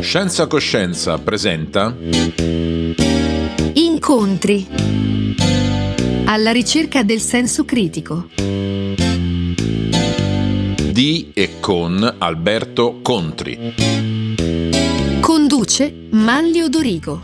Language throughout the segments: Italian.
Scienza Coscienza presenta Incontri alla ricerca del senso critico di e con Alberto Contri. Conduce Manlio Dorigo.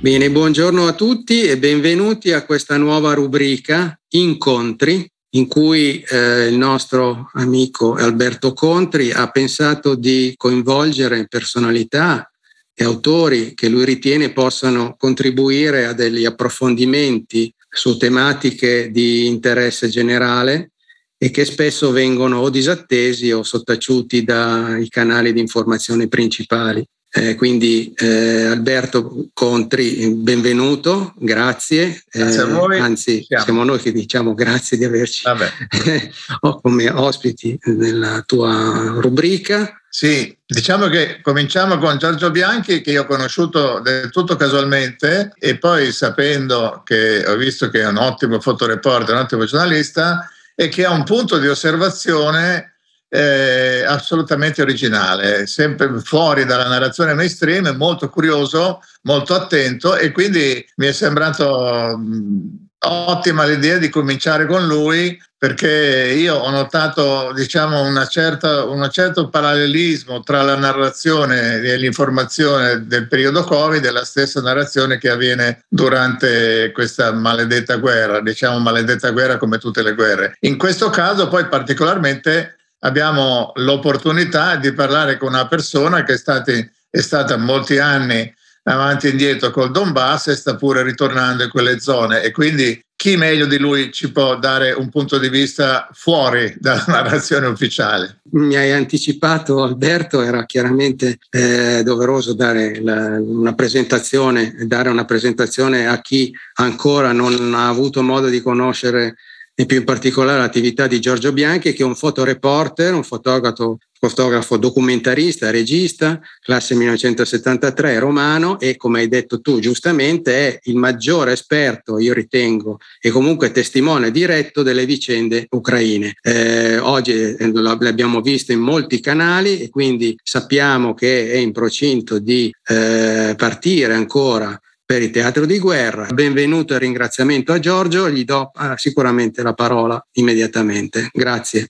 Bene, buongiorno a tutti e benvenuti a questa nuova rubrica Incontri in cui eh, il nostro amico Alberto Contri ha pensato di coinvolgere personalità e autori che lui ritiene possano contribuire a degli approfondimenti su tematiche di interesse generale e che spesso vengono o disattesi o sottaciuti dai canali di informazione principali. Eh, quindi eh, Alberto Contri, benvenuto, grazie. grazie a voi. Eh, anzi, siamo. siamo. noi che diciamo grazie di averci come ospiti nella tua rubrica. Sì, diciamo che cominciamo con Giorgio Bianchi che io ho conosciuto del tutto casualmente e poi sapendo che ho visto che è un ottimo fotoreporter, un ottimo giornalista e che ha un punto di osservazione eh, assolutamente originale, sempre fuori dalla narrazione mainstream, molto curioso, molto attento e quindi mi è sembrato mh, ottima l'idea di cominciare con lui perché io ho notato diciamo certa, un certo parallelismo tra la narrazione e l'informazione del periodo Covid e la stessa narrazione che avviene durante questa maledetta guerra, diciamo maledetta guerra come tutte le guerre. In questo caso poi particolarmente abbiamo l'opportunità di parlare con una persona che è, stati, è stata molti anni avanti e indietro col Donbass e sta pure ritornando in quelle zone e quindi chi meglio di lui ci può dare un punto di vista fuori dalla narrazione ufficiale? Mi hai anticipato Alberto, era chiaramente eh, doveroso dare la, una presentazione, dare una presentazione a chi ancora non ha avuto modo di conoscere e più in particolare l'attività di Giorgio Bianchi, che è un fotoreporter, un fotografo, fotografo documentarista, regista, classe 1973, romano e come hai detto tu giustamente è il maggiore esperto, io ritengo, e comunque testimone diretto delle vicende ucraine. Eh, oggi eh, l'abbiamo visto in molti canali e quindi sappiamo che è in procinto di eh, partire ancora per il teatro di guerra. Benvenuto e ringraziamento a Giorgio, gli do ah, sicuramente la parola immediatamente. Grazie.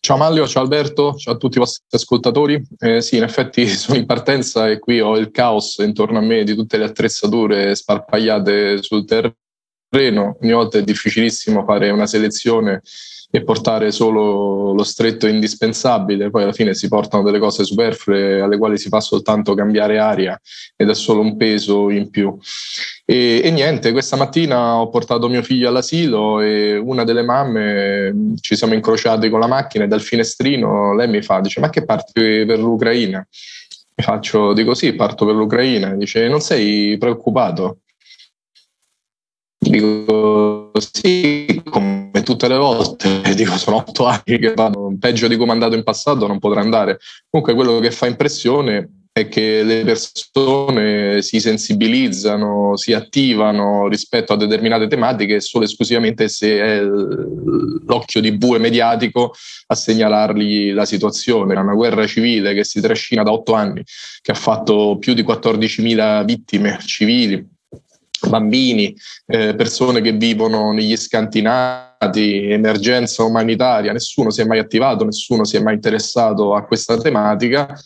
Ciao Maglio, ciao Alberto, ciao a tutti i vostri ascoltatori. Eh, sì, in effetti sono in partenza e qui ho il caos intorno a me di tutte le attrezzature sparpagliate sul terreno. Ogni volta è difficilissimo fare una selezione e portare solo lo stretto indispensabile, poi alla fine si portano delle cose superflue alle quali si fa soltanto cambiare aria ed è solo un peso in più. E, e, niente, questa mattina ho portato mio figlio all'asilo e una delle mamme ci siamo incrociati con la macchina e dal finestrino lei mi fa, dice ma che parti per l'Ucraina? Mi faccio, dico sì, parto per l'Ucraina, dice non sei preoccupato? Dico sì, come tutte le volte, dico sono otto anni che vado, peggio di come è andato in passato non potrà andare. Comunque quello che fa impressione è che le persone si sensibilizzano, si attivano rispetto a determinate tematiche solo esclusivamente se è l'occhio di bue mediatico a segnalargli la situazione. È una guerra civile che si trascina da otto anni, che ha fatto più di 14.000 vittime civili, bambini, eh, persone che vivono negli scantinati, emergenza umanitaria, nessuno si è mai attivato, nessuno si è mai interessato a questa tematica.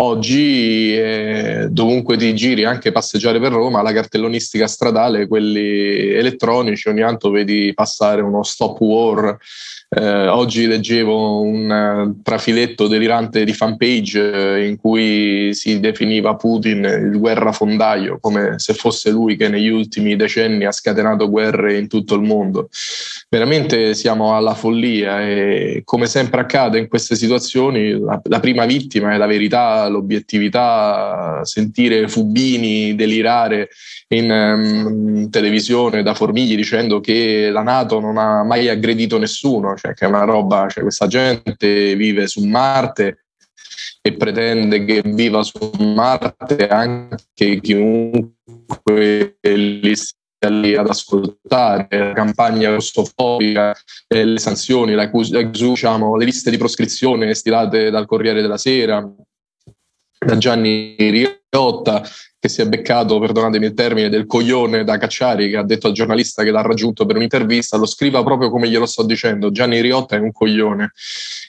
Oggi, eh, dovunque ti giri, anche passeggiare per Roma, la cartellonistica stradale, quelli elettronici, ogni tanto vedi passare uno stop war eh, oggi leggevo un uh, trafiletto delirante di fanpage eh, in cui si definiva Putin il guerrafondaio, come se fosse lui che negli ultimi decenni ha scatenato guerre in tutto il mondo. Veramente siamo alla follia e come sempre accade in queste situazioni, la, la prima vittima è la verità, l'obiettività, sentire Fubini delirare in um, televisione da Formigli dicendo che la Nato non ha mai aggredito nessuno, cioè che è una roba, cioè questa gente vive su Marte e pretende che viva su Marte anche chiunque li lì ad ascoltare, la campagna russofobica, eh, le sanzioni, la, diciamo, le liste di proscrizione stilate dal Corriere della Sera, da Gianni Riotta, che si è beccato, perdonatemi il termine, del coglione da Cacciari, che ha detto al giornalista che l'ha raggiunto per un'intervista, lo scriva proprio come glielo sto dicendo, Gianni Riotta è un coglione.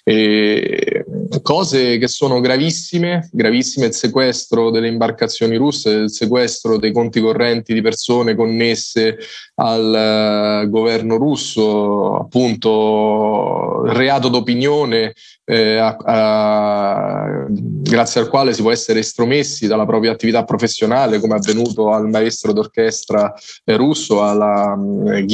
E cose che sono gravissime, gravissime, il sequestro delle imbarcazioni russe, il sequestro dei conti correnti di persone connesse al uh, governo russo, appunto reato d'opinione eh, a, a, grazie al quale si può essere estromessi dalla propria attività professionale, come è avvenuto al maestro d'orchestra eh, russo, alla eh,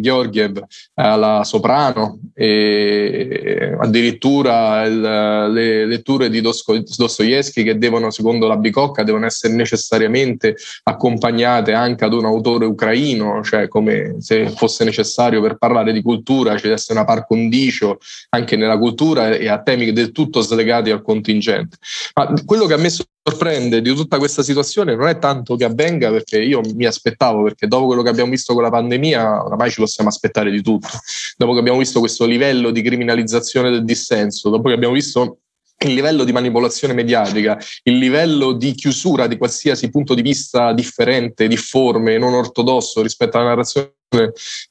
Georgiev, alla soprano, e addirittura il, le letture di Dostoevsky che devono, secondo la Bicocca, devono essere necessariamente accompagnate anche ad un autore ucraino, cioè come se fosse necessario per parlare di cultura ci deve essere una par condicio anche nella cultura e a temi del tutto slegati al contingente. Ma quello che a me sorprende di tutta questa situazione non è tanto che avvenga perché io mi aspettavo, perché dopo quello che abbiamo visto con la pandemia, oramai ci possiamo aspettare di tutto. Dopo che abbiamo visto questo livello di criminalizzazione del dissenso, dopo che abbiamo visto il livello di manipolazione mediatica, il livello di chiusura di qualsiasi punto di vista differente, difforme, non ortodosso rispetto alla narrazione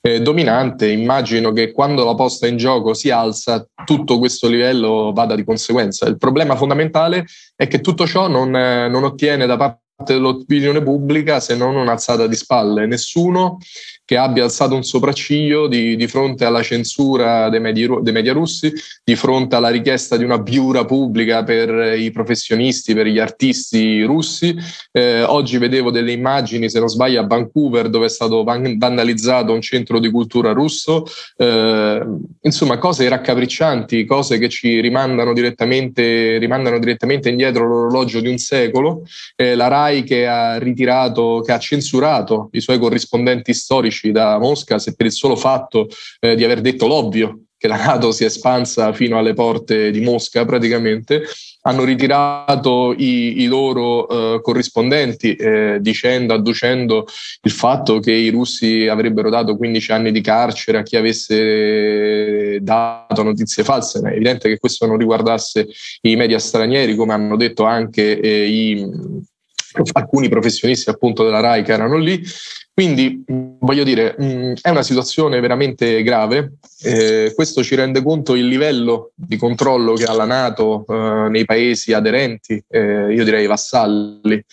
eh, dominante, immagino che quando la posta in gioco si alza, tutto questo livello vada di conseguenza. Il problema fondamentale è che tutto ciò non, eh, non ottiene da parte dell'opinione pubblica se non un'alzata di spalle. Nessuno che abbia alzato un sopracciglio di, di fronte alla censura dei media, dei media, russi, di fronte alla richiesta di una biura pubblica per i professionisti, per gli artisti russi. Eh, oggi vedevo delle immagini, se non sbaglio, a Vancouver dove è stato vandalizzato un centro di cultura russo. Eh, insomma, cose raccapriccianti, cose che ci rimandano direttamente, rimandano direttamente indietro l'orologio di un secolo. Eh, la RAI che ha ritirato, che ha censurato i suoi corrispondenti storici storici da Mosca se per il solo fatto eh, di aver detto l'ovvio che la Nato si è espansa fino alle porte di Mosca praticamente, hanno ritirato i, i loro eh, corrispondenti eh, dicendo, adducendo il fatto che i russi avrebbero dato 15 anni di carcere a chi avesse dato notizie false. È evidente che questo non riguardasse i media stranieri, come hanno detto anche eh, i, alcuni professionisti appunto della RAI che erano lì quindi voglio dire, è una situazione veramente grave. Eh, questo ci rende conto il livello di controllo che ha la Nato eh, nei paesi aderenti, eh, io direi vassalli.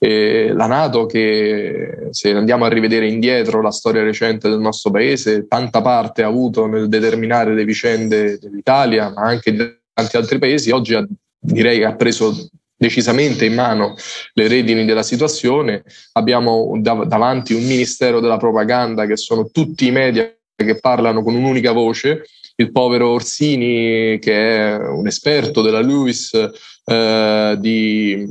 la Nato che, se andiamo a rivedere indietro la storia recente del nostro paese, tanta parte ha avuto nel determinare le vicende dell'Italia, ma anche di tanti altri paesi, oggi ha, direi che ha preso decisamente in mano le redini della situazione. Abbiamo dav- davanti un ministero della propaganda che sono tutti i media che parlano con un'unica voce. Il povero Orsini, che è un esperto della Lewis, eh, di,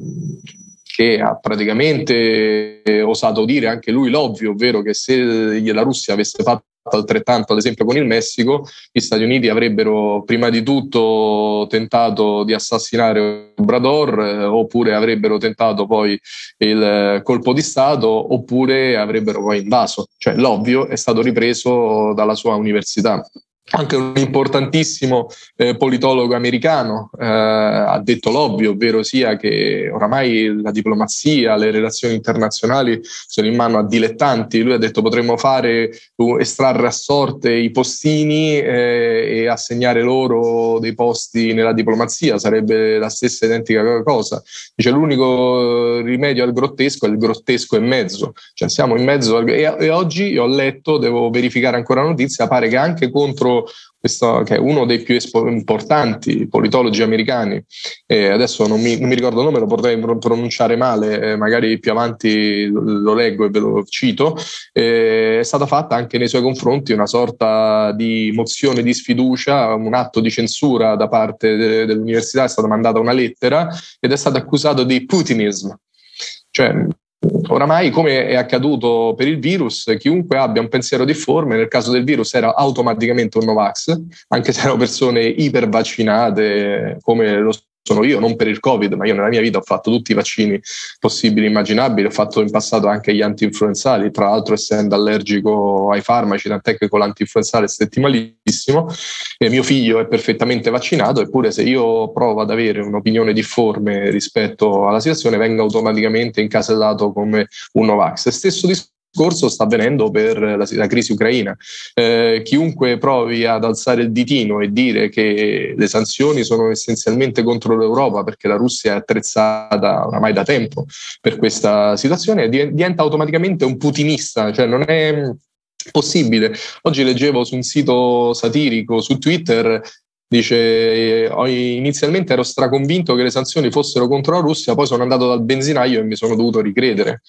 che ha praticamente osato dire anche lui l'ovvio, ovvero che se la Russia avesse fatto altrettanto ad esempio con il Messico, gli Stati Uniti avrebbero prima di tutto tentato di assassinare Obrador eh, oppure avrebbero tentato poi il colpo di Stato oppure avrebbero poi invaso. Cioè l'ovvio è stato ripreso dalla sua università anche un importantissimo eh, politologo americano eh, ha detto l'ovvio, ovvero sia che oramai la diplomazia, le relazioni internazionali sono in mano a dilettanti. Lui ha detto potremmo fare, estrarre a sorte i postini eh, e assegnare loro dei posti nella diplomazia, sarebbe la stessa identica cosa. Dice l'unico rimedio al grottesco è il grottesco e mezzo, cioè siamo in mezzo al... e, e oggi ho letto, devo verificare ancora la notizia, pare che anche contro questo, che è uno dei più espo- importanti politologi americani, eh, adesso non mi, non mi, ricordo il nome, lo potrei pronunciare male, eh, magari più avanti lo leggo e ve lo cito, eh, è stata fatta anche nei suoi confronti una sorta di mozione di sfiducia, un atto di censura da parte de- dell'università, è stata mandata una lettera ed è stato accusato di putinism. Cioè, Oramai, come è accaduto per il virus, chiunque abbia un pensiero difforme, nel caso del virus era automaticamente un Novax, anche se erano persone ipervaccinate, come lo sono io, non per il Covid, ma io nella mia vita ho fatto tutti i vaccini possibili e immaginabili, ho fatto in passato anche gli anti-influenzali, tra l'altro essendo allergico ai farmaci, tant'è che con l'anti-influenzale stetti malissimo, e mio figlio è perfettamente vaccinato, eppure se io provo ad avere un'opinione difforme rispetto alla situazione, vengo automaticamente incasellato come un Novax. Stesso discorso discorso sta avvenendo per la, la crisi ucraina. Eh, chiunque provi ad alzare il ditino e dire che le sanzioni sono essenzialmente contro l'Europa perché la Russia è attrezzata oramai da tempo per questa situazione, diventa automaticamente un putinista, cioè non è possibile. Oggi leggevo su un sito satirico su Twitter Dice, inizialmente ero straconvinto che le sanzioni fossero contro la Russia, poi sono andato dal benzinaio e mi sono dovuto ricredere.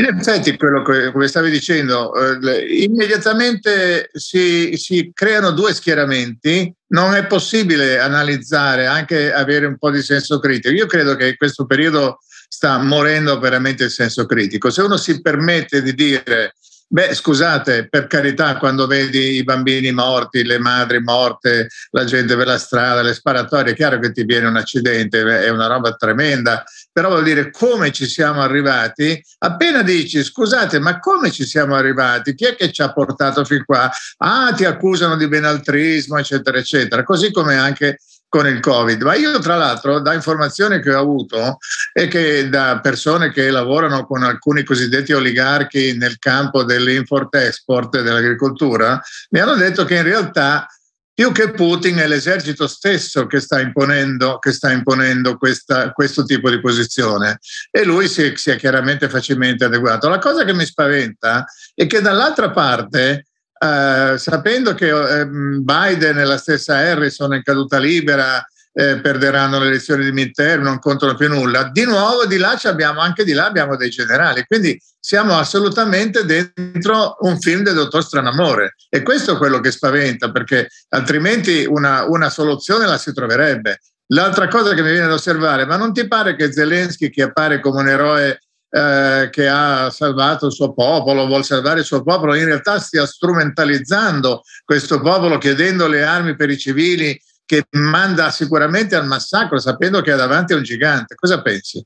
In effetti, quello che come stavi dicendo, eh, immediatamente si, si, creano due schieramenti, non è possibile analizzare, anche avere un po' di senso critico. Io credo che in questo periodo sta morendo veramente il senso critico. Se uno si permette di dire Beh, scusate, per carità, quando vedi i bambini morti, le madri morte, la gente per la strada, le sparatorie, è chiaro che ti viene un accidente, è una roba tremenda, però vuol dire come ci siamo arrivati. Appena dici, scusate, ma come ci siamo arrivati? Chi è che ci ha portato fin qua? Ah, ti accusano di benaltrismo, eccetera, eccetera. Così come anche con il Covid. Ma io, tra l'altro, da informazioni che ho avuto e che da persone che lavorano con alcuni cosiddetti oligarchi nel campo dell'import-export dell'agricoltura, mi hanno detto che in realtà più che Putin è l'esercito stesso che sta imponendo, che sta imponendo questa, questo tipo di posizione e lui si, si è chiaramente facilmente adeguato. La cosa che mi spaventa è che dall'altra parte eh, sapendo che eh, Biden e la stessa Harris sono in caduta libera, eh, perderanno le elezioni di midterm, non contano più nulla. Di nuovo di là abbiamo, anche di là abbiamo dei generali, quindi siamo assolutamente dentro un film del dottor Stranamore e questo è quello che spaventa perché altrimenti una, una soluzione la si troverebbe. L'altra cosa che mi viene da osservare, ma non ti pare che Zelensky, che appare come un eroe eh, che ha salvato il suo popolo, vuole salvare il suo popolo, in realtà stia strumentalizzando questo popolo chiedendo le armi per i civili che manda sicuramente al massacro sapendo che ha davanti un gigante. Cosa pensi?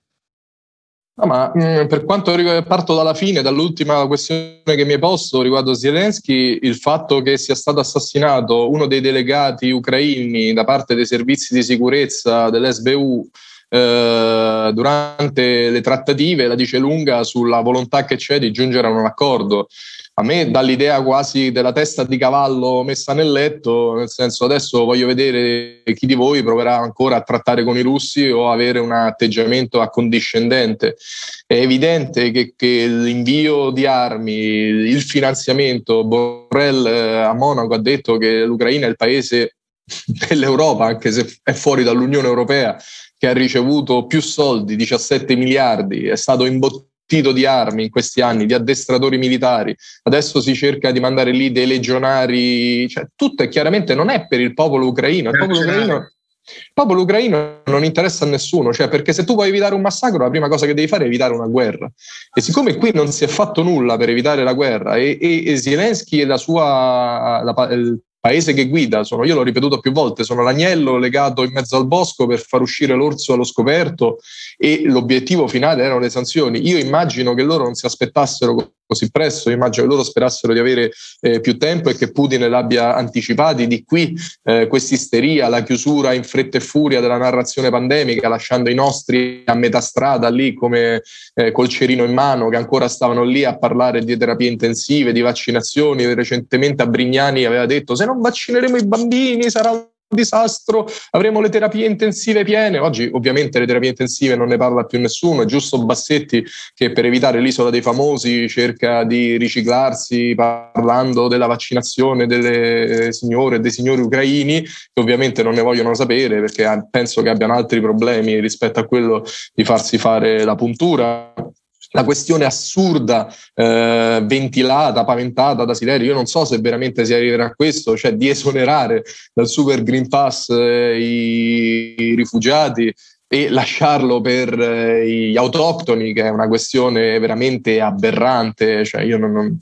No, ma mh, mm, per quanto riguarda, parto dalla fine, dall'ultima questione che mi hai posto riguardo Zelensky, il fatto che sia stato assassinato uno dei delegati ucraini da parte dei servizi di sicurezza dell'SBU eh, durante le trattative la dice lunga sulla volontà che c'è di giungere a un accordo. A me dà l'idea quasi della testa di cavallo messa nel letto, nel senso adesso voglio vedere chi di voi proverà ancora a trattare con i russi o avere un atteggiamento accondiscendente. È evidente che, che l'invio di armi, il finanziamento, Borrell eh, a Monaco ha detto che l'Ucraina è il paese dell'Europa, anche se è fuori dall'Unione Europea, che ha ricevuto più soldi, 17 miliardi, è stato imbottito di armi in questi anni, di addestratori militari, adesso si cerca di mandare lì dei legionari, cioè, tutto è chiaramente non è per il popolo ucraino, il popolo ucraino, il popolo ucraino non interessa a nessuno, cioè perché se tu vuoi evitare un massacro, la prima cosa che devi fare è evitare una guerra. E siccome qui non si è fatto nulla per evitare la guerra e, e, e Zelensky e la sua, la, il paese che guida, sono, io l'ho ripetuto più volte, sono l'agnello legato in mezzo al bosco per far uscire l'orso allo scoperto e l'obiettivo finale erano le sanzioni. Io immagino che loro non si aspettassero così presto. Io immagino che loro sperassero di avere eh, più tempo e che Putin l'abbia anticipati. Di qui eh, questa isteria, la chiusura in fretta e furia della narrazione pandemica, lasciando i nostri a metà strada lì come eh, col cerino in mano, che ancora stavano lì a parlare di terapie intensive, di vaccinazioni. Recentemente a Brignani aveva detto se non vaccineremo i bambini sarà un disastro, avremo le terapie intensive piene. Oggi ovviamente le terapie intensive non ne parla più nessuno, è giusto Bassetti che per evitare l'isola dei famosi cerca di riciclarsi parlando della vaccinazione delle signore e dei signori ucraini, che ovviamente non ne vogliono sapere perché penso che abbiano altri problemi rispetto a quello di farsi fare la puntura la questione assurda, eh, ventilata, paventata da Silerio, io non so se veramente si arriverà a questo, cioè di esonerare dal Super Green Pass eh, i, i rifugiati e lasciarlo per eh, gli autoctoni, che è una questione veramente aberrante. Cioè io non, non,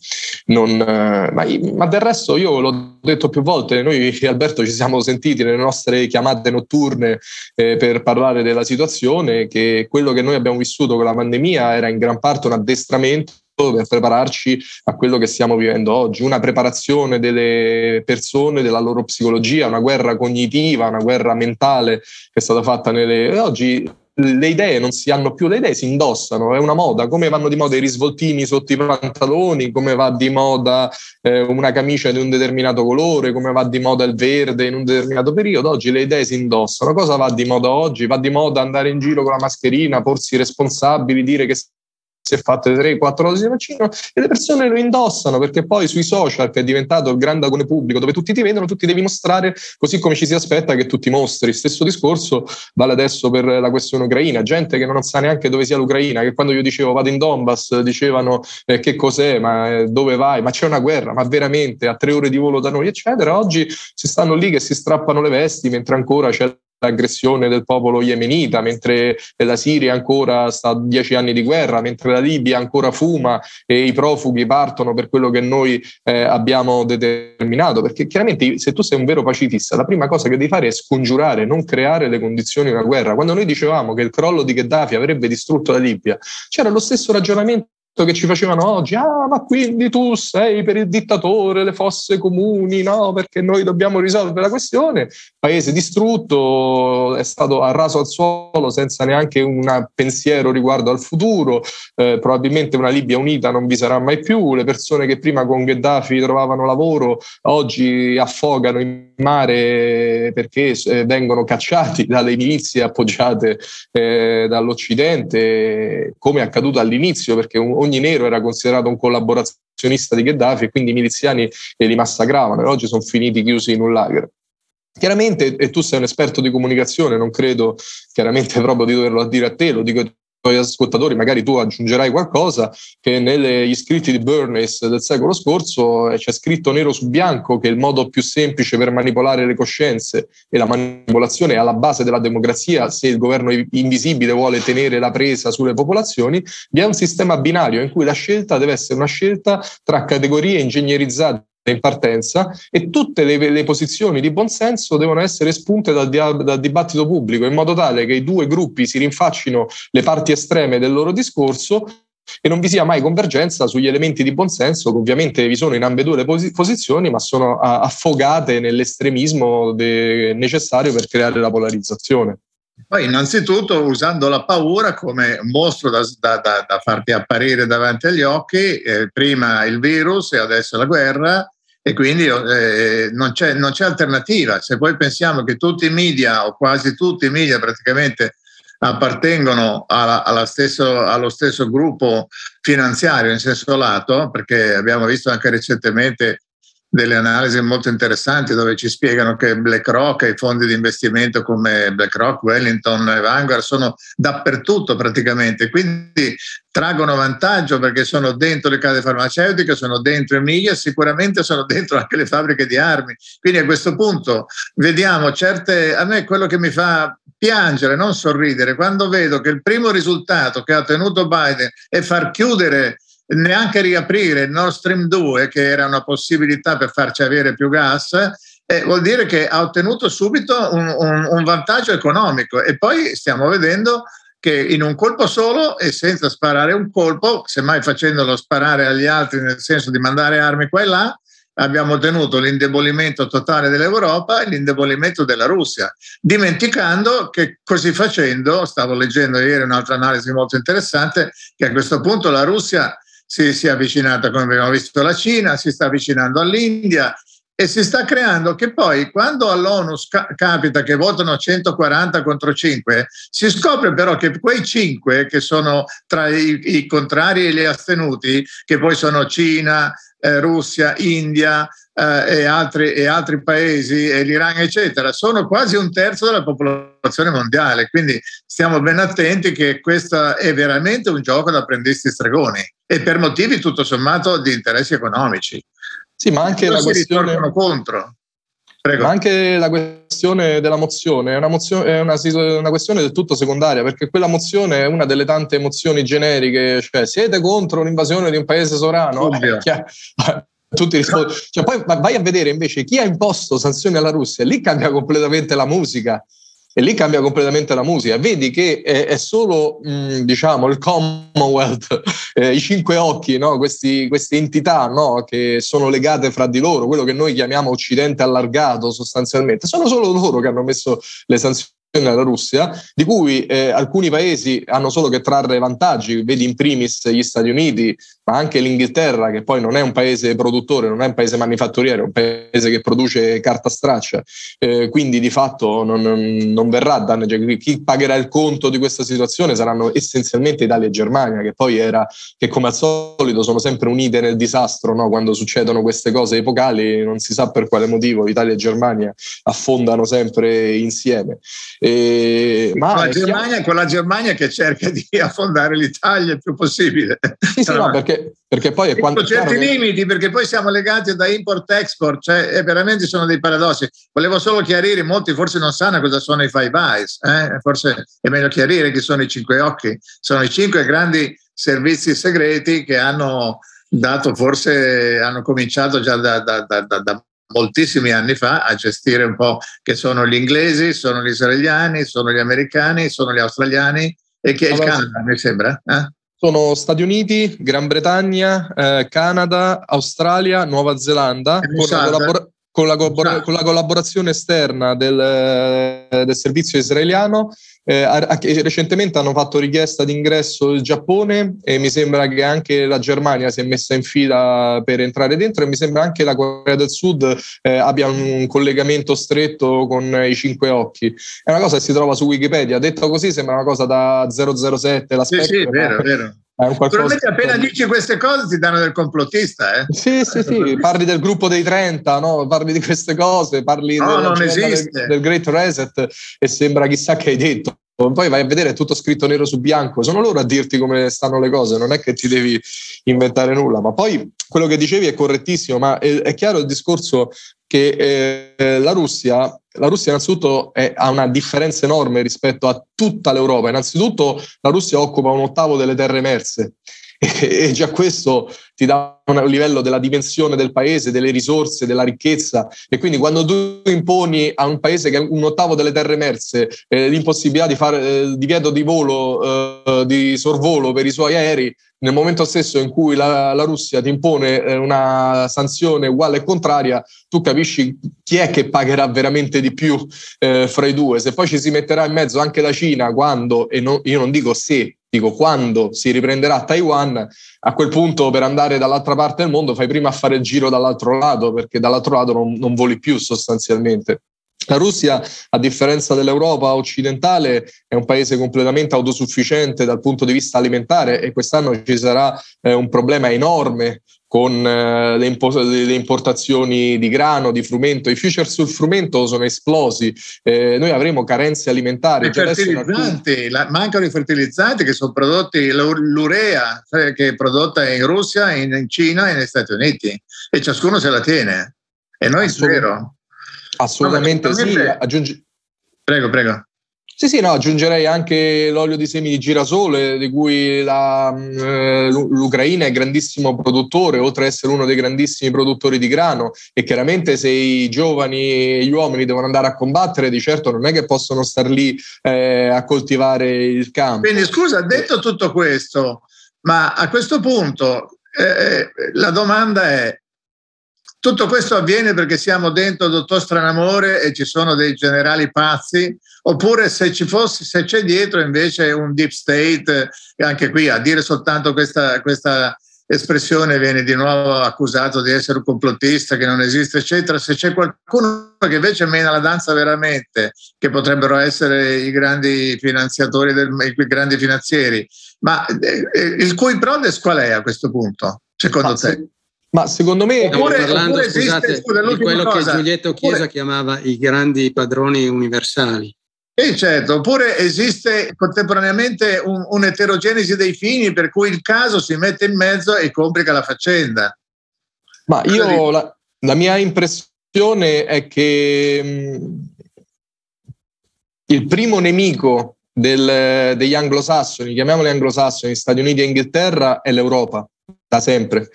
non eh, ma, ma, del resto io l'ho detto più volte, noi Alberto ci siamo sentiti nelle nostre chiamate notturne eh, per parlare della situazione, che quello che noi abbiamo vissuto con la pandemia era in gran parte un addestramento per prepararci a quello che stiamo vivendo oggi, una preparazione delle persone, della loro psicologia, una guerra cognitiva, una guerra mentale che è stata fatta nelle... Oggi le idee non si hanno più, le idee si indossano, è una moda, come vanno di moda i risvoltini sotto i pantaloni, come va di moda eh, una camicia di un determinato colore, come va di moda il verde in un determinato periodo, oggi le idee si indossano. Cosa va di moda oggi? Va di moda andare in giro con la mascherina, porsi responsabili, dire che si è fatte 3-4 dosi di vaccino e le persone lo indossano perché poi sui social che è diventato il grande agone pubblico dove tutti ti vedono, tu ti devi mostrare così come ci si aspetta che tu ti mostri. Stesso discorso vale adesso per la questione ucraina, gente che non sa neanche dove sia l'Ucraina, che quando io dicevo vado in Donbass dicevano eh, che cos'è, ma eh, dove vai, ma c'è una guerra, ma veramente a tre ore di volo da noi, eccetera. Oggi si stanno lì che si strappano le vesti mentre ancora c'è l'aggressione del popolo yemenita, mentre la Siria ancora sta a dieci anni di guerra, mentre la Libia ancora fuma e i profughi partono per quello che noi eh, abbiamo determinato. Perché chiaramente se tu sei un vero pacifista, la prima cosa che devi fare è scongiurare, non creare le condizioni di una guerra. Quando noi dicevamo che il crollo di Gheddafi avrebbe distrutto la Libia, c'era lo stesso ragionamento che ci facevano oggi, ah ma quindi tu sei per il dittatore, le fosse comuni, no, perché noi dobbiamo risolvere la questione, paese distrutto, è stato arraso al suolo senza neanche un pensiero riguardo al futuro, eh, probabilmente una Libia unita non vi sarà mai più, le persone che prima con Gheddafi trovavano lavoro oggi affogano in mare perché eh, vengono cacciati dalle milizie appoggiate eh, dall'Occidente, come è accaduto all'inizio, perché un, ogni nero era considerato un collaborazionista di Gheddafi e quindi i miliziani li massacravano e oggi sono finiti chiusi in un lager. Chiaramente, e tu sei un esperto di comunicazione, non credo chiaramente proprio di doverlo dire a te, lo dico tuoi ascoltatori, magari tu aggiungerai qualcosa, che negli scritti di Bernays del secolo scorso eh, c'è scritto nero su bianco che il modo più semplice per manipolare le coscienze e la manipolazione è alla base della democrazia, se il governo invisibile vuole tenere la presa sulle popolazioni, vi è un sistema binario in cui la scelta deve essere una scelta tra categorie ingegnerizzate in partenza e tutte le, le, posizioni di buonsenso devono essere espunte dal, dal, dibattito pubblico in modo tale che i due gruppi si rinfaccino le parti estreme del loro discorso e non vi sia mai convergenza sugli elementi di buonsenso che ovviamente vi sono in ambedue le posi- posizioni ma sono affogate nell'estremismo de- necessario per creare la polarizzazione. Poi innanzitutto usando la paura come mostro da, da, da, da farti apparire davanti agli occhi, eh, prima il virus e adesso la guerra, e quindi eh, non, c'è, non, c'è, alternativa. Se poi pensiamo che tutti i media, o quasi tutti i media praticamente, appartengono alla, alla stesso, allo stesso gruppo finanziario in senso lato, perché abbiamo visto anche recentemente delle analisi molto interessanti dove ci spiegano che BlackRock e i fondi di investimento come BlackRock, Wellington e Vanguard sono dappertutto praticamente, quindi traggono vantaggio perché sono dentro le case farmaceutiche, sono dentro i media, sicuramente sono dentro anche le fabbriche di armi. Quindi a questo punto vediamo certe, a me quello che mi fa piangere, non sorridere, quando vedo che il primo risultato che ha ottenuto Biden è far chiudere neanche riaprire il Nord Stream 2, che era una possibilità per farci avere più gas, eh, vuol dire che ha ottenuto subito un, un, un vantaggio economico. E poi stiamo vedendo che in un colpo solo e senza sparare un colpo, semmai facendolo sparare agli altri nel senso di mandare armi qua e là, abbiamo ottenuto l'indebolimento totale dell'Europa e l'indebolimento della Russia, dimenticando che così facendo, stavo leggendo ieri un'altra analisi molto interessante, che a questo punto la Russia si, si è avvicinata, come abbiamo visto, alla Cina, si sta avvicinando all'India e si sta creando che poi quando all'ONU sca- capita che votano 140 contro 5, si scopre però che quei 5 che sono tra i, i contrari e gli astenuti, che poi sono Cina, eh, Russia, India eh, e, altri, e altri paesi, e l'Iran, eccetera, sono quasi un terzo della popolazione mondiale. Quindi stiamo ben attenti che questo è veramente un gioco da apprendisti stregoni e per motivi tutto sommato di interessi economici. Sì, ma anche la questione... contro. Prego. Ma anche la questione della mozione è, una, mozione, è una, una, questione del tutto secondaria, perché quella mozione è una delle tante emozioni generiche, cioè siete contro l'invasione di un paese sovrano? Eh, tutti rispondono. Cioè, poi vai a vedere invece chi ha imposto sanzioni alla Russia, lì cambia completamente la musica e lì cambia completamente la musica. Vedi che è, è solo mh, diciamo il Commonwealth, eh, i cinque occhi, no? Questi, queste entità no? che sono legate fra di loro, quello che noi chiamiamo Occidente allargato sostanzialmente, sono solo loro che hanno messo le sanzioni alla Russia, di cui eh, alcuni paesi hanno solo che trarre vantaggi, vedi in primis gli Stati Uniti, ma anche l'Inghilterra, che poi non è un paese produttore, non è un paese manifatturiero, è un paese che produce carta straccia, eh, quindi di fatto non, non verrà danneggiato. Chi pagherà il conto di questa situazione saranno essenzialmente Italia e Germania, che poi era, che come al solito sono sempre unite nel disastro, no? quando succedono queste cose epocali, non si sa per quale motivo Italia e Germania affondano sempre insieme. E, ma con, la Germania, con la Germania che cerca di affondare l'Italia il più possibile. Sì, sì, no, perché, perché poi è quanto... certi che... limiti, perché poi siamo legati da import-export, cioè veramente sono dei paradossi. Volevo solo chiarire, molti forse non sanno cosa sono i Five Eyes, eh? forse è meglio chiarire che sono i cinque occhi, sono i cinque grandi servizi segreti che hanno dato, forse hanno cominciato già da, da, da, da moltissimi anni fa a gestire un po' che sono gli inglesi, sono gli israeliani, sono gli americani, sono gli australiani e che è allora, il Canada, mi sembra. Eh? Sono Stati Uniti, Gran Bretagna, eh, Canada, Australia, Nuova Zelanda, con collabor- con, la con la, collaborazione esterna del, eh, del servizio israeliano eh, recentemente hanno fatto richiesta d'ingresso il Giappone e mi sembra che anche la Germania si è messa in fila per entrare dentro e mi sembra anche la Corea del Sud eh, abbia un collegamento stretto con i cinque occhi. È una cosa che si trova su Wikipedia, detto così sembra una cosa da 007, la sì, sì, vero, vero. Naturalmente appena dici queste cose ti danno del complottista, eh? Sì, sì, sì, parli del gruppo dei 30, no? parli di queste cose, parli no, del, del, del, Great Reset e sembra chissà che hai detto. Poi vai a vedere, è tutto scritto nero su bianco, sono loro a dirti come stanno le cose, non è che ti devi inventare nulla. Ma poi quello che dicevi è correttissimo, ma è, è chiaro il discorso che eh, la Russia la Russia innanzitutto è, ha una differenza enorme rispetto a tutta l'Europa. Innanzitutto la Russia occupa un ottavo delle terre emerse e, già questo ti dà un livello della dimensione del paese, delle risorse, della ricchezza e quindi quando tu imponi a un paese che ha un ottavo delle terre emerse eh, l'impossibilità di fare eh, divieto di volo, eh, di sorvolo per i suoi aerei, nel momento stesso in cui la, la Russia ti impone eh, una sanzione uguale e contraria, tu capisci chi è che pagherà veramente di più eh, fra i due. Se poi ci si metterà in mezzo anche la Cina, quando, e no, io non dico se, dico quando si riprenderà Taiwan, a quel punto per andare dall'altra parte del mondo fai prima a fare il giro dall'altro lato, perché dall'altro lato non, non voli più sostanzialmente. La Russia, a differenza dell'Europa occidentale, è un paese completamente autosufficiente dal punto di vista alimentare e quest'anno ci sarà eh, un problema enorme con eh, le, impo- le, importazioni di grano, di frumento. I future sul frumento sono esplosi, eh, noi avremo carenze alimentari. I fertilizzanti, la, mancano i fertilizzanti che sono prodotti, l'urea cioè, che è prodotta in Russia, in, in Cina e negli Stati Uniti e ciascuno se la tiene. E noi zero. Assolutamente no, sì. Aggiungi... Prego, prego. Sì, sì, no, aggiungerei anche l'olio di semi di girasole, di cui la, eh, l'Ucraina è grandissimo produttore, oltre ad essere uno dei grandissimi produttori di grano. E chiaramente se i giovani e gli uomini devono andare a combattere, di certo non è che possono star lì eh, a coltivare il campo. Quindi, scusa, detto tutto questo, ma a questo punto eh, la domanda è: tutto questo avviene perché siamo dentro Dottor Stranamore e ci sono dei generali pazzi, oppure se ci fosse, se c'è dietro invece un deep state, e anche qui a dire soltanto questa, questa espressione viene di nuovo accusato di essere un complottista, che non esiste, eccetera. Se c'è qualcuno che invece mena la danza veramente, che potrebbero essere i grandi finanziatori, del, i grandi finanzieri, ma eh, eh il cui prodes qual è a questo punto, secondo ma te? Ma secondo me... Oppure, parlando, oppure scusate, esiste, di quello cosa. che Giulietto Chiesa oppure, chiamava i grandi padroni universali. Sì, certo, oppure esiste contemporaneamente un, un'eterogenesi dei fini per cui il caso si mette in mezzo e complica la faccenda. Ma io la, la mia impressione è che mh, il primo nemico del, degli anglosassoni, chiamiamoli anglosassoni, Stati Uniti e Inghilterra, è l'Europa, da sempre.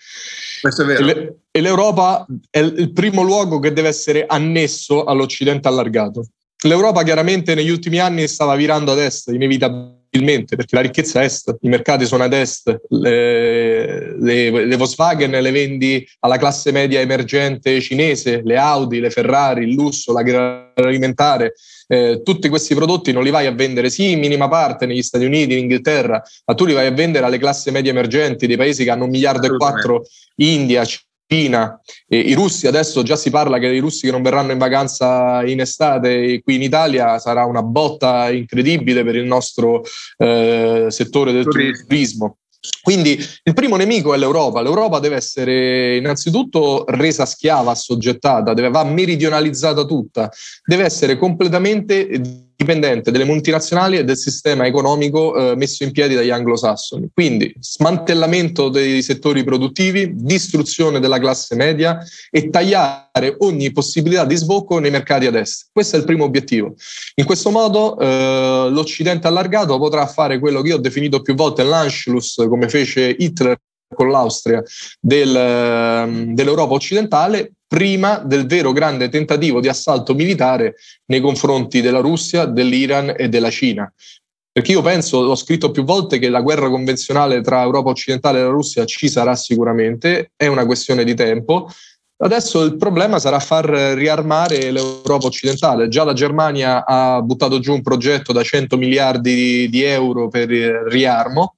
Questo è vero. E, l'Europa è il primo luogo che deve essere annesso all'Occidente allargato. L'Europa chiaramente negli ultimi anni stava virando ad est, inevitabilmente, perché la ricchezza è est, i mercati sono ad est, le, le, le, Volkswagen le vendi alla classe media emergente cinese, le Audi, le Ferrari, il lusso, l'agroalimentare, eh, tutti questi prodotti non li vai a vendere, sì, in minima parte negli Stati Uniti, in Inghilterra, ma tu li vai a vendere alle classi medie emergenti dei paesi che hanno un miliardo e quattro, India, Cina, e i russi adesso già si parla che i russi che non verranno in vacanza in estate qui in Italia sarà una botta incredibile per il nostro eh, settore del turismo. turismo. Quindi il primo nemico è l'Europa. L'Europa deve essere innanzitutto resa schiava, assoggettata, deve, va meridionalizzata tutta, deve essere completamente dipendente delle multinazionali e del sistema economico eh, messo in piedi dagli anglosassoni. Quindi smantellamento dei settori produttivi, distruzione della classe media e tagliare ogni possibilità di sbocco nei mercati ad est. Questo è il primo obiettivo. In questo modo eh, l'Occidente allargato potrà fare quello che io ho definito più volte l'Anschluss, come fece Hitler con l'Austria del, ehm, dell'Europa occidentale prima del vero grande tentativo di assalto militare nei confronti della Russia, dell'Iran e della Cina. Perché io penso, ho scritto più volte che la guerra convenzionale tra Europa occidentale e la Russia ci sarà sicuramente, è una questione di tempo. Adesso il problema sarà far riarmare l'Europa occidentale. Già la Germania ha buttato giù un progetto da 100 miliardi di euro per il riarmo,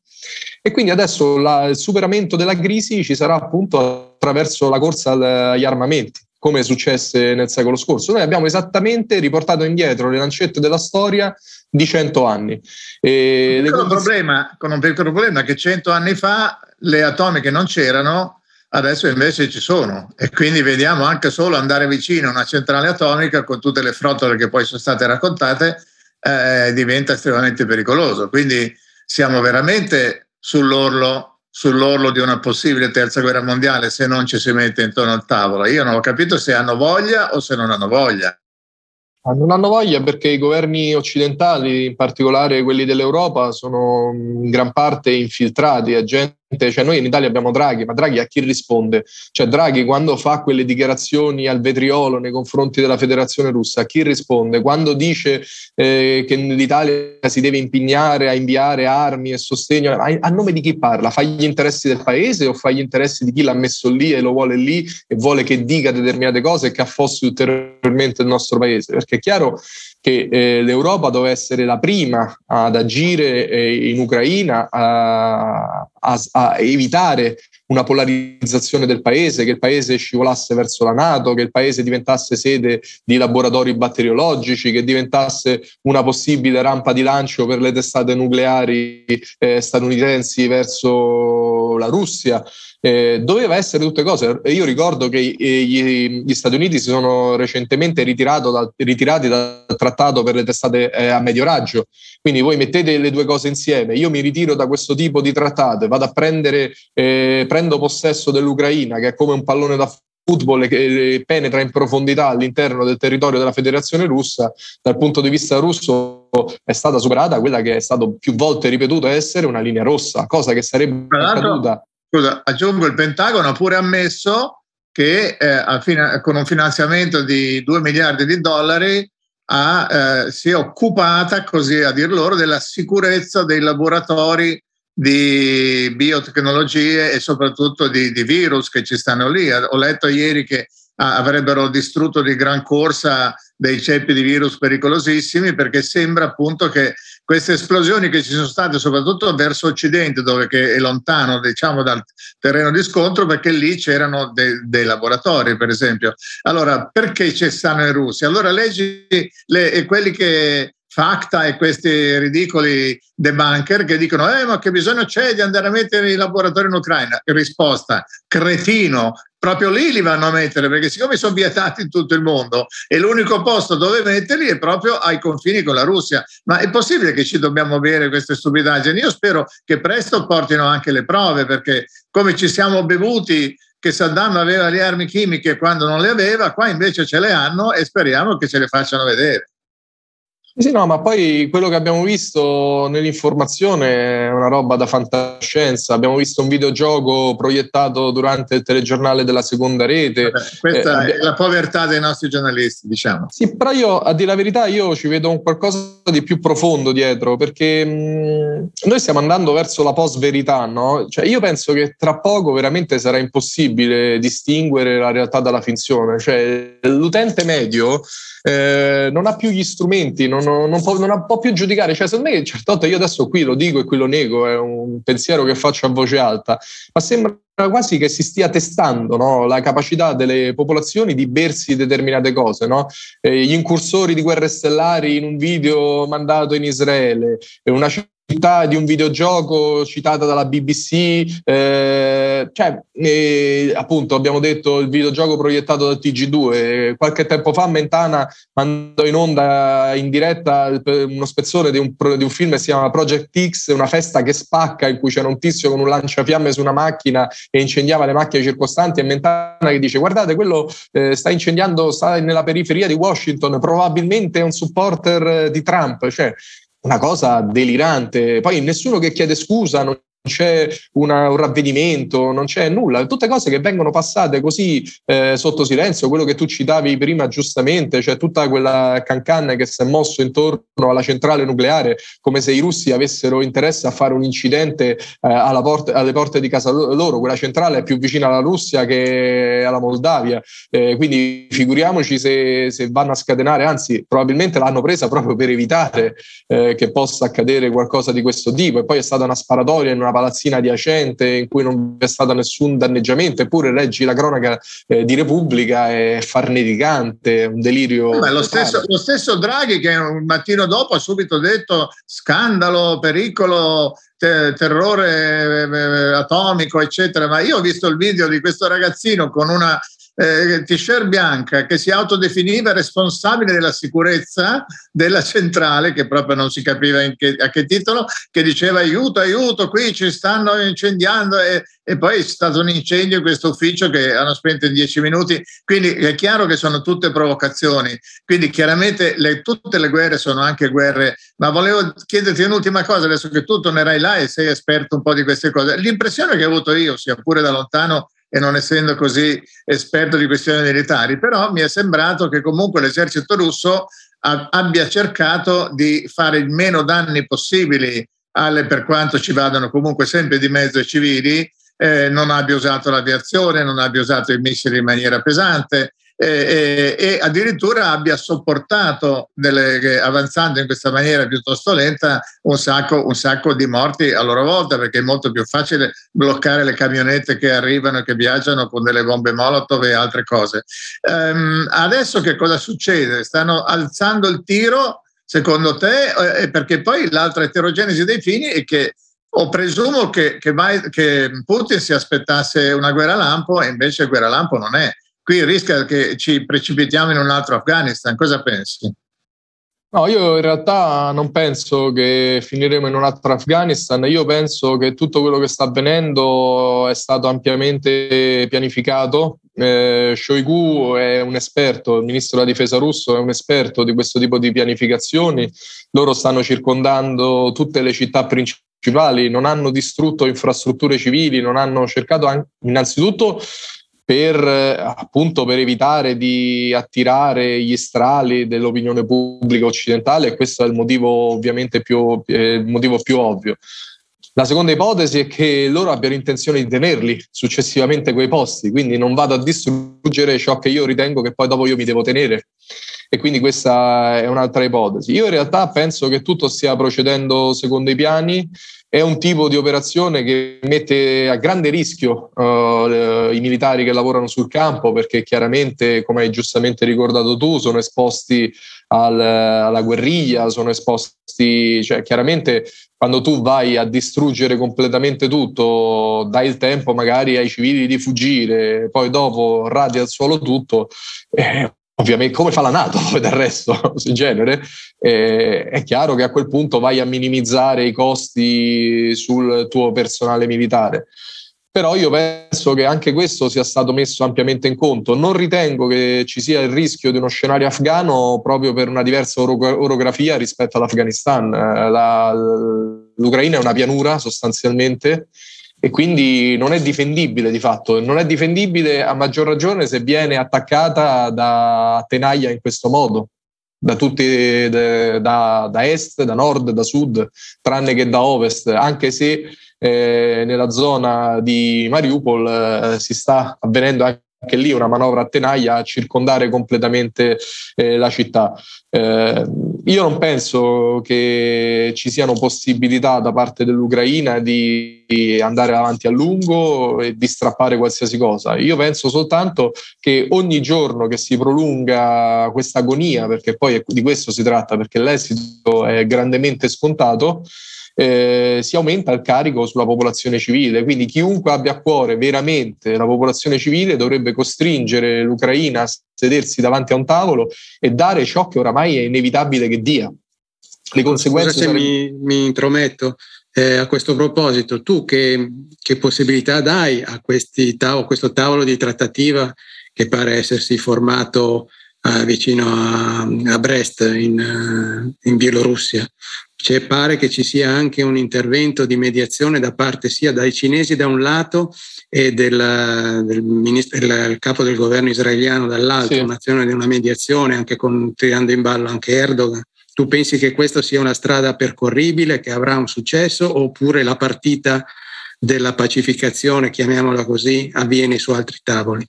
e quindi adesso la, il superamento della crisi ci sarà appunto attraverso la corsa agli armamenti, come successe nel secolo scorso. Noi abbiamo esattamente riportato indietro le lancette della storia di cento anni. E con, un problema, con un piccolo problema che cento anni fa le atomiche non c'erano, adesso invece ci sono e quindi vediamo anche solo andare vicino a una centrale atomica con tutte le frottole che poi sono state raccontate eh, diventa estremamente pericoloso. Quindi siamo veramente sull'orlo, sull'orlo di una possibile terza guerra mondiale se non ci si mette intorno al tavolo. Io non ho capito se hanno voglia o se non hanno voglia. Ah, non hanno voglia perché i governi occidentali, in particolare quelli dell'Europa, sono in gran parte infiltrati, è gente cioè noi in Italia abbiamo Draghi, ma Draghi a chi risponde? Cioè Draghi quando fa quelle dichiarazioni al vetriolo nei confronti della federazione russa, a chi risponde? Quando dice eh, che l'Italia si deve impegnare a inviare armi e sostegno, a, a, nome di chi parla? Fa gli interessi del paese o fa gli interessi di chi l'ha messo lì e lo vuole lì e vuole che dica determinate cose e che affossi ulteriormente il nostro paese? Perché è chiaro che eh, l'Europa doveva essere la prima ad agire eh, in Ucraina, a, a, a, evitare una polarizzazione del paese, che il paese scivolasse verso la Nato, che il paese diventasse sede di laboratori batteriologici, che diventasse una possibile rampa di lancio per le testate nucleari eh, statunitensi verso la Russia. Eh, doveva essere tutte cose. Io ricordo che gli, gli Stati Uniti si sono recentemente da, ritirati dal trattato per le testate eh, a medio raggio. Quindi voi mettete le due cose insieme. Io mi ritiro da questo tipo di trattato e vado a prendere, eh, prendo possesso dell'Ucraina, che è come un pallone da football che eh, penetra in profondità all'interno del territorio della Federazione russa, dal punto di vista russo è stata superata quella che è stato più volte ripetuta essere una linea rossa, cosa che sarebbe accaduta Scusa, aggiungo, il Pentagono ha pure ammesso che eh, fine, con un finanziamento di 2 miliardi di dollari ha, eh, si è occupata, così a dir loro, della sicurezza dei laboratori di biotecnologie e soprattutto di, di virus che ci stanno lì. Ho letto ieri che avrebbero distrutto di gran corsa dei ceppi di virus pericolosissimi perché sembra appunto che queste esplosioni che ci sono state soprattutto verso occidente dove è lontano diciamo dal terreno di scontro perché lì c'erano de, dei laboratori per esempio. Allora perché ci stanno in Russia? Allora leggi le, quelli che Facta e questi ridicoli debunker che dicono eh, ma che bisogno c'è di andare a mettere i laboratori in Ucraina? Risposta, cretino, proprio lì li vanno a mettere perché siccome sono vietati in tutto il mondo e l'unico posto dove metterli è proprio ai confini con la Russia. Ma è possibile che ci dobbiamo bere queste stupidaggini? Io spero che presto portino anche le prove perché come ci siamo bevuti che Saddam aveva le armi chimiche quando non le aveva, qua invece ce le hanno e speriamo che ce le facciano vedere. Sì, no, ma poi quello che abbiamo visto nell'informazione è una roba da fantascienza. Abbiamo visto un videogioco proiettato durante il telegiornale della seconda rete. Vabbè, questa eh, è la povertà dei nostri giornalisti, diciamo. Sì, però io, a dire la verità, io ci vedo un qualcosa di più profondo dietro, perché mh, noi stiamo andando verso la post-verità, no? Cioè, io penso che tra poco veramente sarà impossibile distinguere la realtà dalla finzione. Cioè, l'utente medio eh, non ha più gli strumenti, non, non, può, non, può, più giudicare. Cioè, secondo me, certo, io adesso qui lo dico e qui lo nego, è un pensiero che faccio a voce alta, ma sembra quasi che si stia testando no? la capacità delle popolazioni di bersi determinate cose. No? Eh, gli incursori di guerre stellari in un video mandato in Israele, una di un videogioco citata dalla BBC, eh, cioè eh, appunto abbiamo detto il videogioco proiettato dal TG2, qualche tempo fa Mentana mandò in onda in diretta uno spezzone di un, di un, film che si chiama Project X, una festa che spacca in cui c'era un tizio con un lanciafiamme su una macchina e incendiava le macchine circostanti e Mentana che dice guardate quello eh, sta incendiando, sta nella periferia di Washington, probabilmente è un supporter di Trump, cioè una cosa delirante. Poi nessuno che chiede scusa, non c'è una, un ravvedimento, non c'è nulla, tutte cose che vengono passate così eh, sotto silenzio, quello che tu citavi prima giustamente, cioè tutta quella cancanne che si è mosso intorno alla centrale nucleare, come se i russi avessero interesse a fare un incidente eh, porte, alle porte di casa loro, quella centrale è più vicina alla Russia che alla Moldavia, eh, quindi figuriamoci se, se, vanno a scatenare, anzi probabilmente l'hanno presa proprio per evitare eh, che possa accadere qualcosa di questo tipo. E poi è stata una sparatoria in una palazzina adiacente in cui non vi è stato nessun danneggiamento, eppure leggi la cronaca eh, di Repubblica è farneticante, un delirio. Beh, lo, stesso, lo, stesso, Draghi che un mattino dopo ha subito detto scandalo, pericolo, te- terrore eh, atomico, eccetera, ma io ho visto il video di questo ragazzino con una eh, t-shirt bianca che si autodefiniva responsabile della sicurezza della centrale, che proprio non si capiva che, a che titolo, che diceva aiuto, aiuto, qui ci stanno incendiando e, e poi è stato un incendio in questo ufficio che hanno spento in dieci minuti. Quindi è chiaro che sono tutte provocazioni. Quindi chiaramente le, tutte le guerre sono anche guerre. Ma volevo chiederti un'ultima cosa, adesso che tu tornerai là e sei esperto un po' di queste cose. L'impressione che ho avuto io, sia pure da lontano, e non essendo così esperto di questioni militari, però mi è sembrato che comunque l'esercito russo abbia cercato di fare il meno danni possibili alle, per quanto ci vadano comunque sempre di mezzo i civili, eh, non abbia usato l'aviazione, non abbia usato i missili in maniera pesante, e, e, addirittura abbia sopportato, delle, avanzando in questa maniera piuttosto lenta, un sacco, un sacco, di morti a loro volta, perché è molto più facile bloccare le camionette che arrivano e che viaggiano con delle bombe Molotov e altre cose. Um, adesso che cosa succede? Stanno alzando il tiro, secondo te? Eh, perché poi l'altra eterogenesi dei fini è che o presumo che, che, che Putin si aspettasse una guerra lampo e invece guerra lampo non è qui rischia che ci precipitiamo in un altro Afghanistan. Cosa pensi? No, io in realtà non penso che finiremo in un altro Afghanistan, io penso che tutto quello che sta avvenendo è stato ampiamente pianificato. Eh, Shoigu è un esperto, il ministro della difesa russo è un esperto di questo tipo di pianificazioni, loro stanno circondando tutte le città principali, non hanno distrutto infrastrutture civili, non hanno cercato innanzitutto per, appunto, per evitare di attirare gli strali dell'opinione pubblica occidentale e questo è il motivo ovviamente più, eh, il motivo più ovvio. La seconda ipotesi è che loro abbiano intenzione di tenerli successivamente quei posti, quindi non vado a distruggere ciò che io ritengo che poi dopo io mi devo tenere. E quindi questa è un'altra ipotesi. Io in realtà penso che tutto stia procedendo secondo i piani è un tipo di operazione che mette a grande rischio uh, i militari che lavorano sul campo perché chiaramente, come hai giustamente ricordato tu, sono esposti al, alla guerriglia, sono esposti, cioè chiaramente quando tu vai a distruggere completamente tutto, dai il tempo magari ai civili di fuggire, poi dopo radi al suolo tutto, eh, ovviamente come fa la Nato poi del resto in genere, eh, è chiaro che a quel punto vai a minimizzare i costi sul tuo personale militare. però io penso che anche questo sia stato messo ampiamente in conto. Non ritengo che ci sia il rischio di uno scenario afghano proprio per una diversa orografia rispetto all'Afghanistan. Eh, la, L'Ucraina è una pianura sostanzialmente e quindi non è difendibile di fatto. Non è difendibile a maggior ragione se viene attaccata da tenaglia in questo modo da tutti da, da, est, da nord, da sud, tranne che da ovest, anche se eh, nella zona di Mariupol eh, si sta avvenendo anche anche lì una manovra a tenaglia a circondare completamente eh, la città. Eh, io non penso che ci siano possibilità da parte dell'Ucraina di andare avanti a lungo e di strappare qualsiasi cosa. Io penso soltanto che ogni giorno che si prolunga questa agonia, perché poi di questo si tratta, perché l'esito è grandemente scontato, eh, si aumenta il carico sulla popolazione civile. Quindi chiunque abbia a cuore veramente la popolazione civile dovrebbe costringere l'Ucraina a sedersi davanti a un tavolo e dare ciò che oramai è inevitabile che dia. Le conseguenze. Scusa se sarebbe... mi, mi intrometto. Eh, a questo proposito, tu che, che possibilità dai a, tav- questo tavolo di trattativa che pare essersi formato eh, vicino a, a Brest in, eh, in Bielorussia? Cioè, pare che ci sia anche un intervento di mediazione da parte sia dai cinesi da un lato e del, del, ministro, del capo del governo israeliano dall'altro, sì. un'azione di una mediazione anche con, tirando in ballo anche Erdogan. Tu pensi che questa sia una strada percorribile, che avrà un successo, oppure la partita della pacificazione, chiamiamola così, avviene su altri tavoli?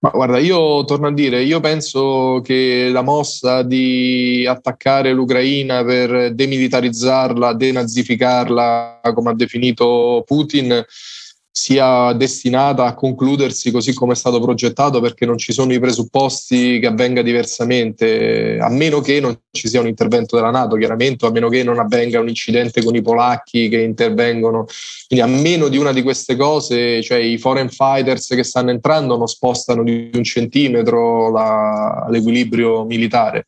Ma guarda, io torno a dire, io penso che la mossa di attaccare l'Ucraina per demilitarizzarla, denazificarla, come ha definito Putin, sia destinata a concludersi così come è stato progettato perché non ci sono i presupposti che avvenga diversamente, a meno che non ci sia un intervento della Nato, chiaramente, a meno che non avvenga un incidente con i polacchi che intervengono. Quindi a meno di una di queste cose, cioè i foreign fighters che stanno entrando non spostano di un centimetro la, l'equilibrio militare.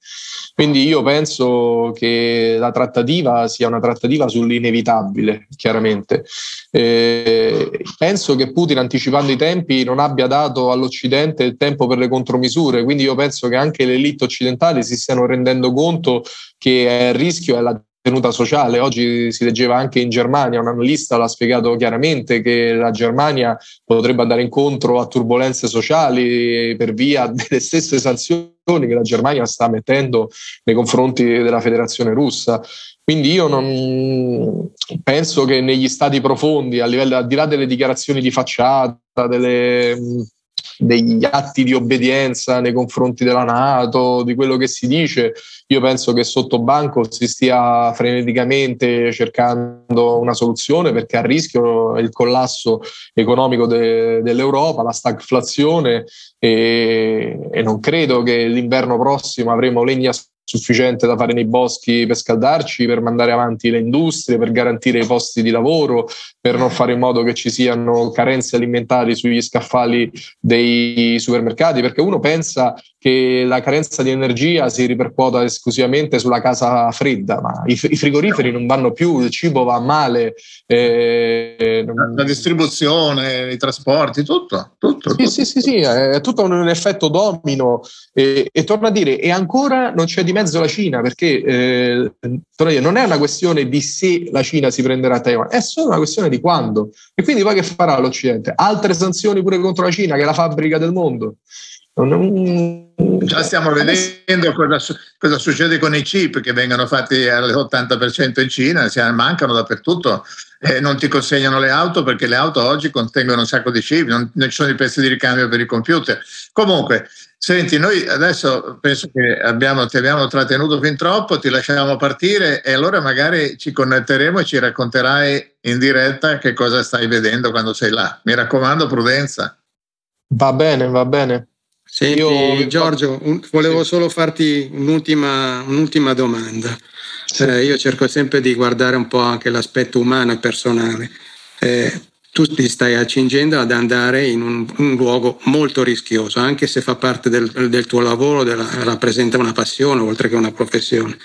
Quindi io penso che la trattativa sia una trattativa sull'inevitabile, chiaramente. Eh, penso che Putin, anticipando i tempi, non abbia dato all'Occidente il tempo per le contromisure, quindi io penso che anche le elite occidentali si stiano rendendo conto che il rischio è la tenuta sociale. Oggi si leggeva anche in Germania, un analista l'ha spiegato chiaramente che la Germania potrebbe andare incontro a turbulenze sociali per via delle stesse sanzioni che la Germania sta mettendo nei confronti della federazione russa. Quindi io non penso che negli stati profondi, a livello, al di là delle dichiarazioni di facciata, delle, degli atti di obbedienza nei confronti della Nato, di quello che si dice, io penso che sotto banco si stia freneticamente cercando una soluzione perché a rischio il collasso economico de, dell'Europa, la stagflazione e, e non credo che l'inverno prossimo avremo legna sufficiente da fare nei boschi per scaldarci, per mandare avanti le industrie, per garantire i posti di lavoro, per non fare in modo che ci siano carenze alimentari sugli scaffali dei supermercati, perché uno pensa che la carenza di energia si ripercuota esclusivamente sulla casa fredda, ma i, i frigoriferi non vanno più, il cibo va male. Eh, la distribuzione, i trasporti, tutto. tutto, sì, tutto. sì, sì, sì, è tutto un effetto domino e, e torno a dire, e ancora non c'è di mezzo la Cina, perché eh, non è una questione di se la Cina si prenderà Taiwan, è solo una questione di quando. E quindi poi che farà l'Occidente? Altre sanzioni pure contro la Cina, che è la fabbrica del mondo. Già stiamo vedendo cosa, cosa, succede con i chip che vengono fatti all'80% in Cina, mancano dappertutto e non ti consegnano le auto perché le auto oggi contengono un sacco di chip, non, non ci sono i pezzi di ricambio per i computer. Comunque, Senti, noi adesso penso che abbiamo, ti abbiamo trattenuto fin troppo, ti lasciamo partire e allora magari ci connetteremo e ci racconterai in diretta che cosa stai vedendo quando sei là. Mi raccomando, prudenza. Va bene, va bene. Senti, Io... Giorgio, un, volevo sì. solo farti un'ultima, un'ultima domanda. Sì. Eh, io cerco sempre di guardare un po' anche l'aspetto umano e personale. Eh, tu ti stai accingendo ad andare in un, un, luogo molto rischioso, anche se fa parte del, del tuo lavoro, della, rappresenta una passione oltre che una professione.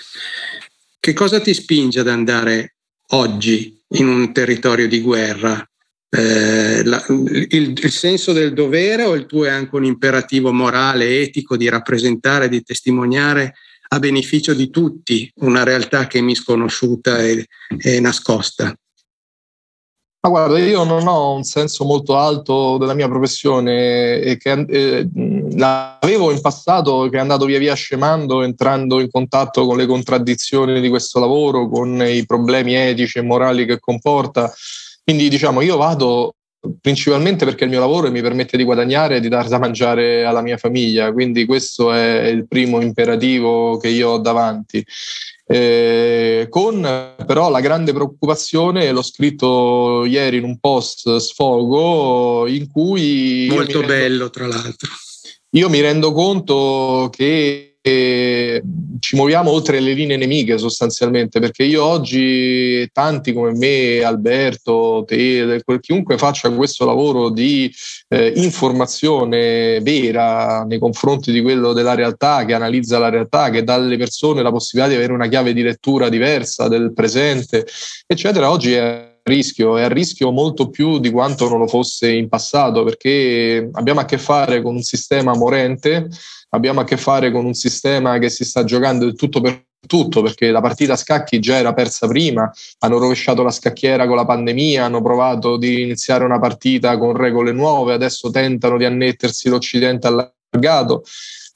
Che cosa ti spinge ad andare oggi in un territorio di guerra eh, la, il, il, senso del dovere o il tuo è anche un imperativo morale, etico di rappresentare, di testimoniare a beneficio di tutti una realtà che è misconosciuta e, e nascosta? Ma guarda, io non ho un senso molto alto della mia professione e che eh, l'avevo in passato che è andato via via scemando, entrando in contatto con le contraddizioni di questo lavoro, con i problemi etici e morali che comporta. Quindi diciamo, io vado principalmente perché il mio lavoro mi permette di guadagnare e di dar da mangiare alla mia famiglia, quindi questo è il primo imperativo che io ho davanti. Eh, con però la grande preoccupazione, l'ho scritto ieri in un post sfogo in cui... Molto bello, tra l'altro. Io mi rendo conto che ci muoviamo oltre le linee nemiche sostanzialmente, perché io oggi, tanti come me, Alberto, te, chiunque faccia questo lavoro di eh, informazione vera nei confronti di quello della realtà, che analizza la realtà, che dà alle persone la possibilità di avere una chiave di lettura diversa del presente, eccetera, oggi è rischio, è a rischio molto più di quanto non lo fosse in passato, perché abbiamo a che fare con un sistema morente, abbiamo a che fare con un sistema che si sta giocando del tutto per tutto perché la partita a scacchi già era persa prima, hanno rovesciato la scacchiera con la pandemia, hanno provato di iniziare una partita con regole nuove, adesso tentano di annettersi l'Occidente allargato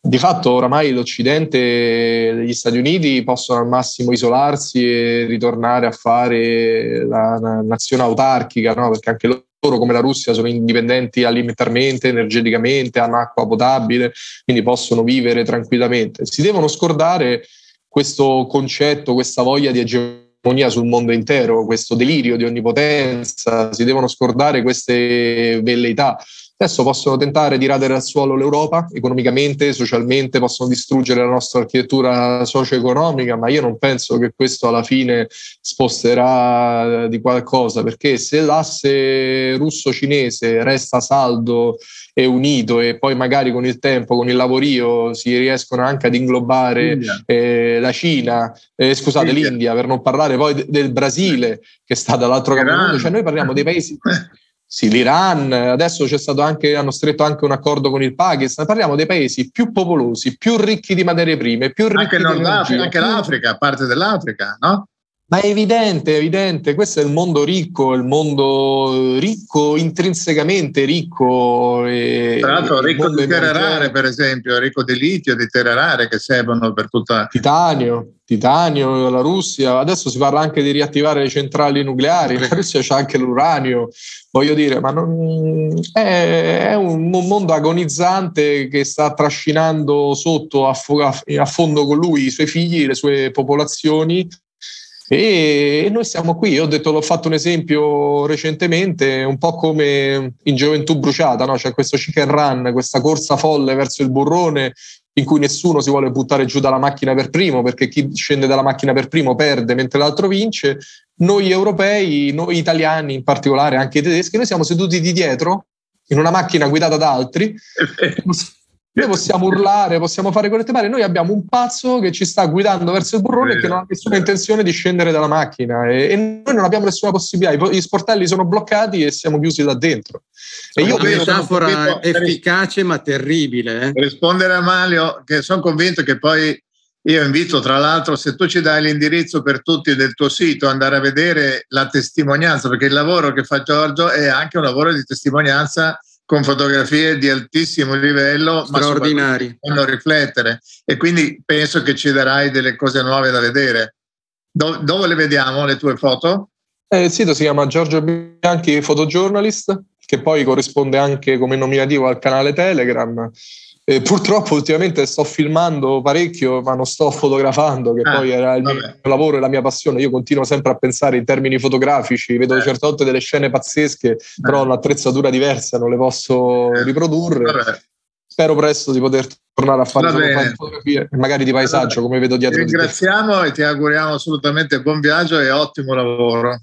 di fatto oramai l'Occidente, gli Stati Uniti possono al massimo isolarsi e ritornare a fare la, la nazione autarchica, no? perché anche loro come la Russia sono indipendenti alimentarmente, energeticamente, hanno acqua potabile, quindi possono vivere tranquillamente. Si devono scordare questo concetto, questa voglia di egemonia sul mondo intero, questo delirio di onnipotenza, si devono scordare queste velleità. Adesso possono tentare di radere al suolo l'Europa economicamente, socialmente, possono distruggere la nostra architettura socio-economica, ma io non penso che questo alla fine sposterà di qualcosa, perché se l'asse russo-cinese resta saldo e unito e poi magari con il tempo, con il lavorio, si riescono anche ad inglobare eh, la Cina, eh, scusate, India. l'India, per non parlare poi de- del Brasile che sta dall'altro del mondo, cioè noi parliamo dei paesi sì, l'Iran, adesso c'è stato anche, hanno stretto anche un accordo con il Pakistan, parliamo dei paesi più popolosi, più ricchi di materie prime, più ricchi anche di Africa, anche l'Africa, parte dell'Africa, no? Ma è evidente, è evidente, questo è il mondo ricco, il mondo ricco, intrinsecamente ricco. E, Tra l'altro ricco di terre rare, per esempio, ricco di litio, di terre rare che servono per tutta... Titanio, titanio, la Russia, adesso si parla anche di riattivare le centrali nucleari, la Russia c'ha anche l'uranio, voglio dire, ma non, è, è, un mondo agonizzante che sta trascinando sotto a, a fondo con lui i suoi figli, le sue popolazioni e noi siamo qui. Io ho detto, l'ho fatto un esempio recentemente, un po' come in Gioventù Bruciata, no? c'è questo chicken run, questa corsa folle verso il burrone in cui nessuno si vuole buttare giù dalla macchina per primo, perché chi scende dalla macchina per primo perde mentre l'altro vince. Noi europei, noi italiani in particolare, anche i tedeschi, noi siamo seduti di dietro in una macchina guidata da altri. Noi possiamo urlare, possiamo fare quelle tematiche. Noi abbiamo un pazzo che ci sta guidando verso il burrone e che non ha nessuna intenzione di scendere dalla macchina. E, e, noi non abbiamo nessuna possibilità. Gli sportelli sono bloccati e siamo chiusi là dentro. E io una metafora efficace ma terribile. Eh? Rispondere a Mario, che sono convinto che poi io invito, tra l'altro, se tu ci dai l'indirizzo per tutti del tuo sito, andare a vedere la testimonianza, perché il lavoro che fa Giorgio è anche un lavoro di testimonianza con fotografie di altissimo livello, straordinari. ma fanno riflettere. E quindi penso che ci darai delle cose nuove da vedere. Do- dove le vediamo le tue foto? Eh, il sito si chiama Giorgio Bianchi Photojournalist, che poi corrisponde anche come nominativo al canale Telegram. Eh, purtroppo ultimamente sto filmando parecchio, ma non sto fotografando, che ah, poi era il vabbè. mio lavoro e la mia passione. Io continuo sempre a pensare in termini fotografici, vedo eh. certe volte delle scene pazzesche, eh. però ho un'attrezzatura diversa, non le posso eh. riprodurre. Vabbè. Spero presto di poter tornare a fare fotografie, magari di paesaggio, come vedo dietro. Ti ringraziamo e ti auguriamo assolutamente buon viaggio e ottimo lavoro.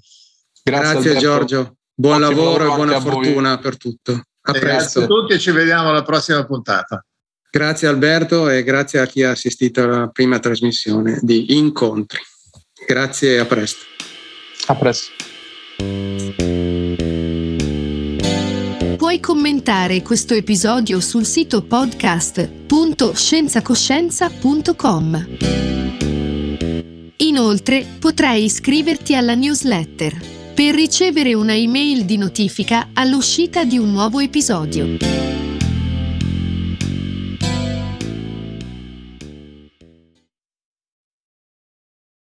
Grazie, Grazie Giorgio. Buon lavoro, lavoro e buona fortuna per tutto. A presto. Grazie a tutti e ci vediamo alla prossima puntata. Grazie Alberto e grazie a chi ha assistito alla prima trasmissione di Incontri. Grazie e a presto. A presto. puoi commentare questo episodio sul sito podcast.scienzacoscienza.com. Inoltre potrai iscriverti alla newsletter per ricevere una email di notifica all'uscita di un nuovo episodio.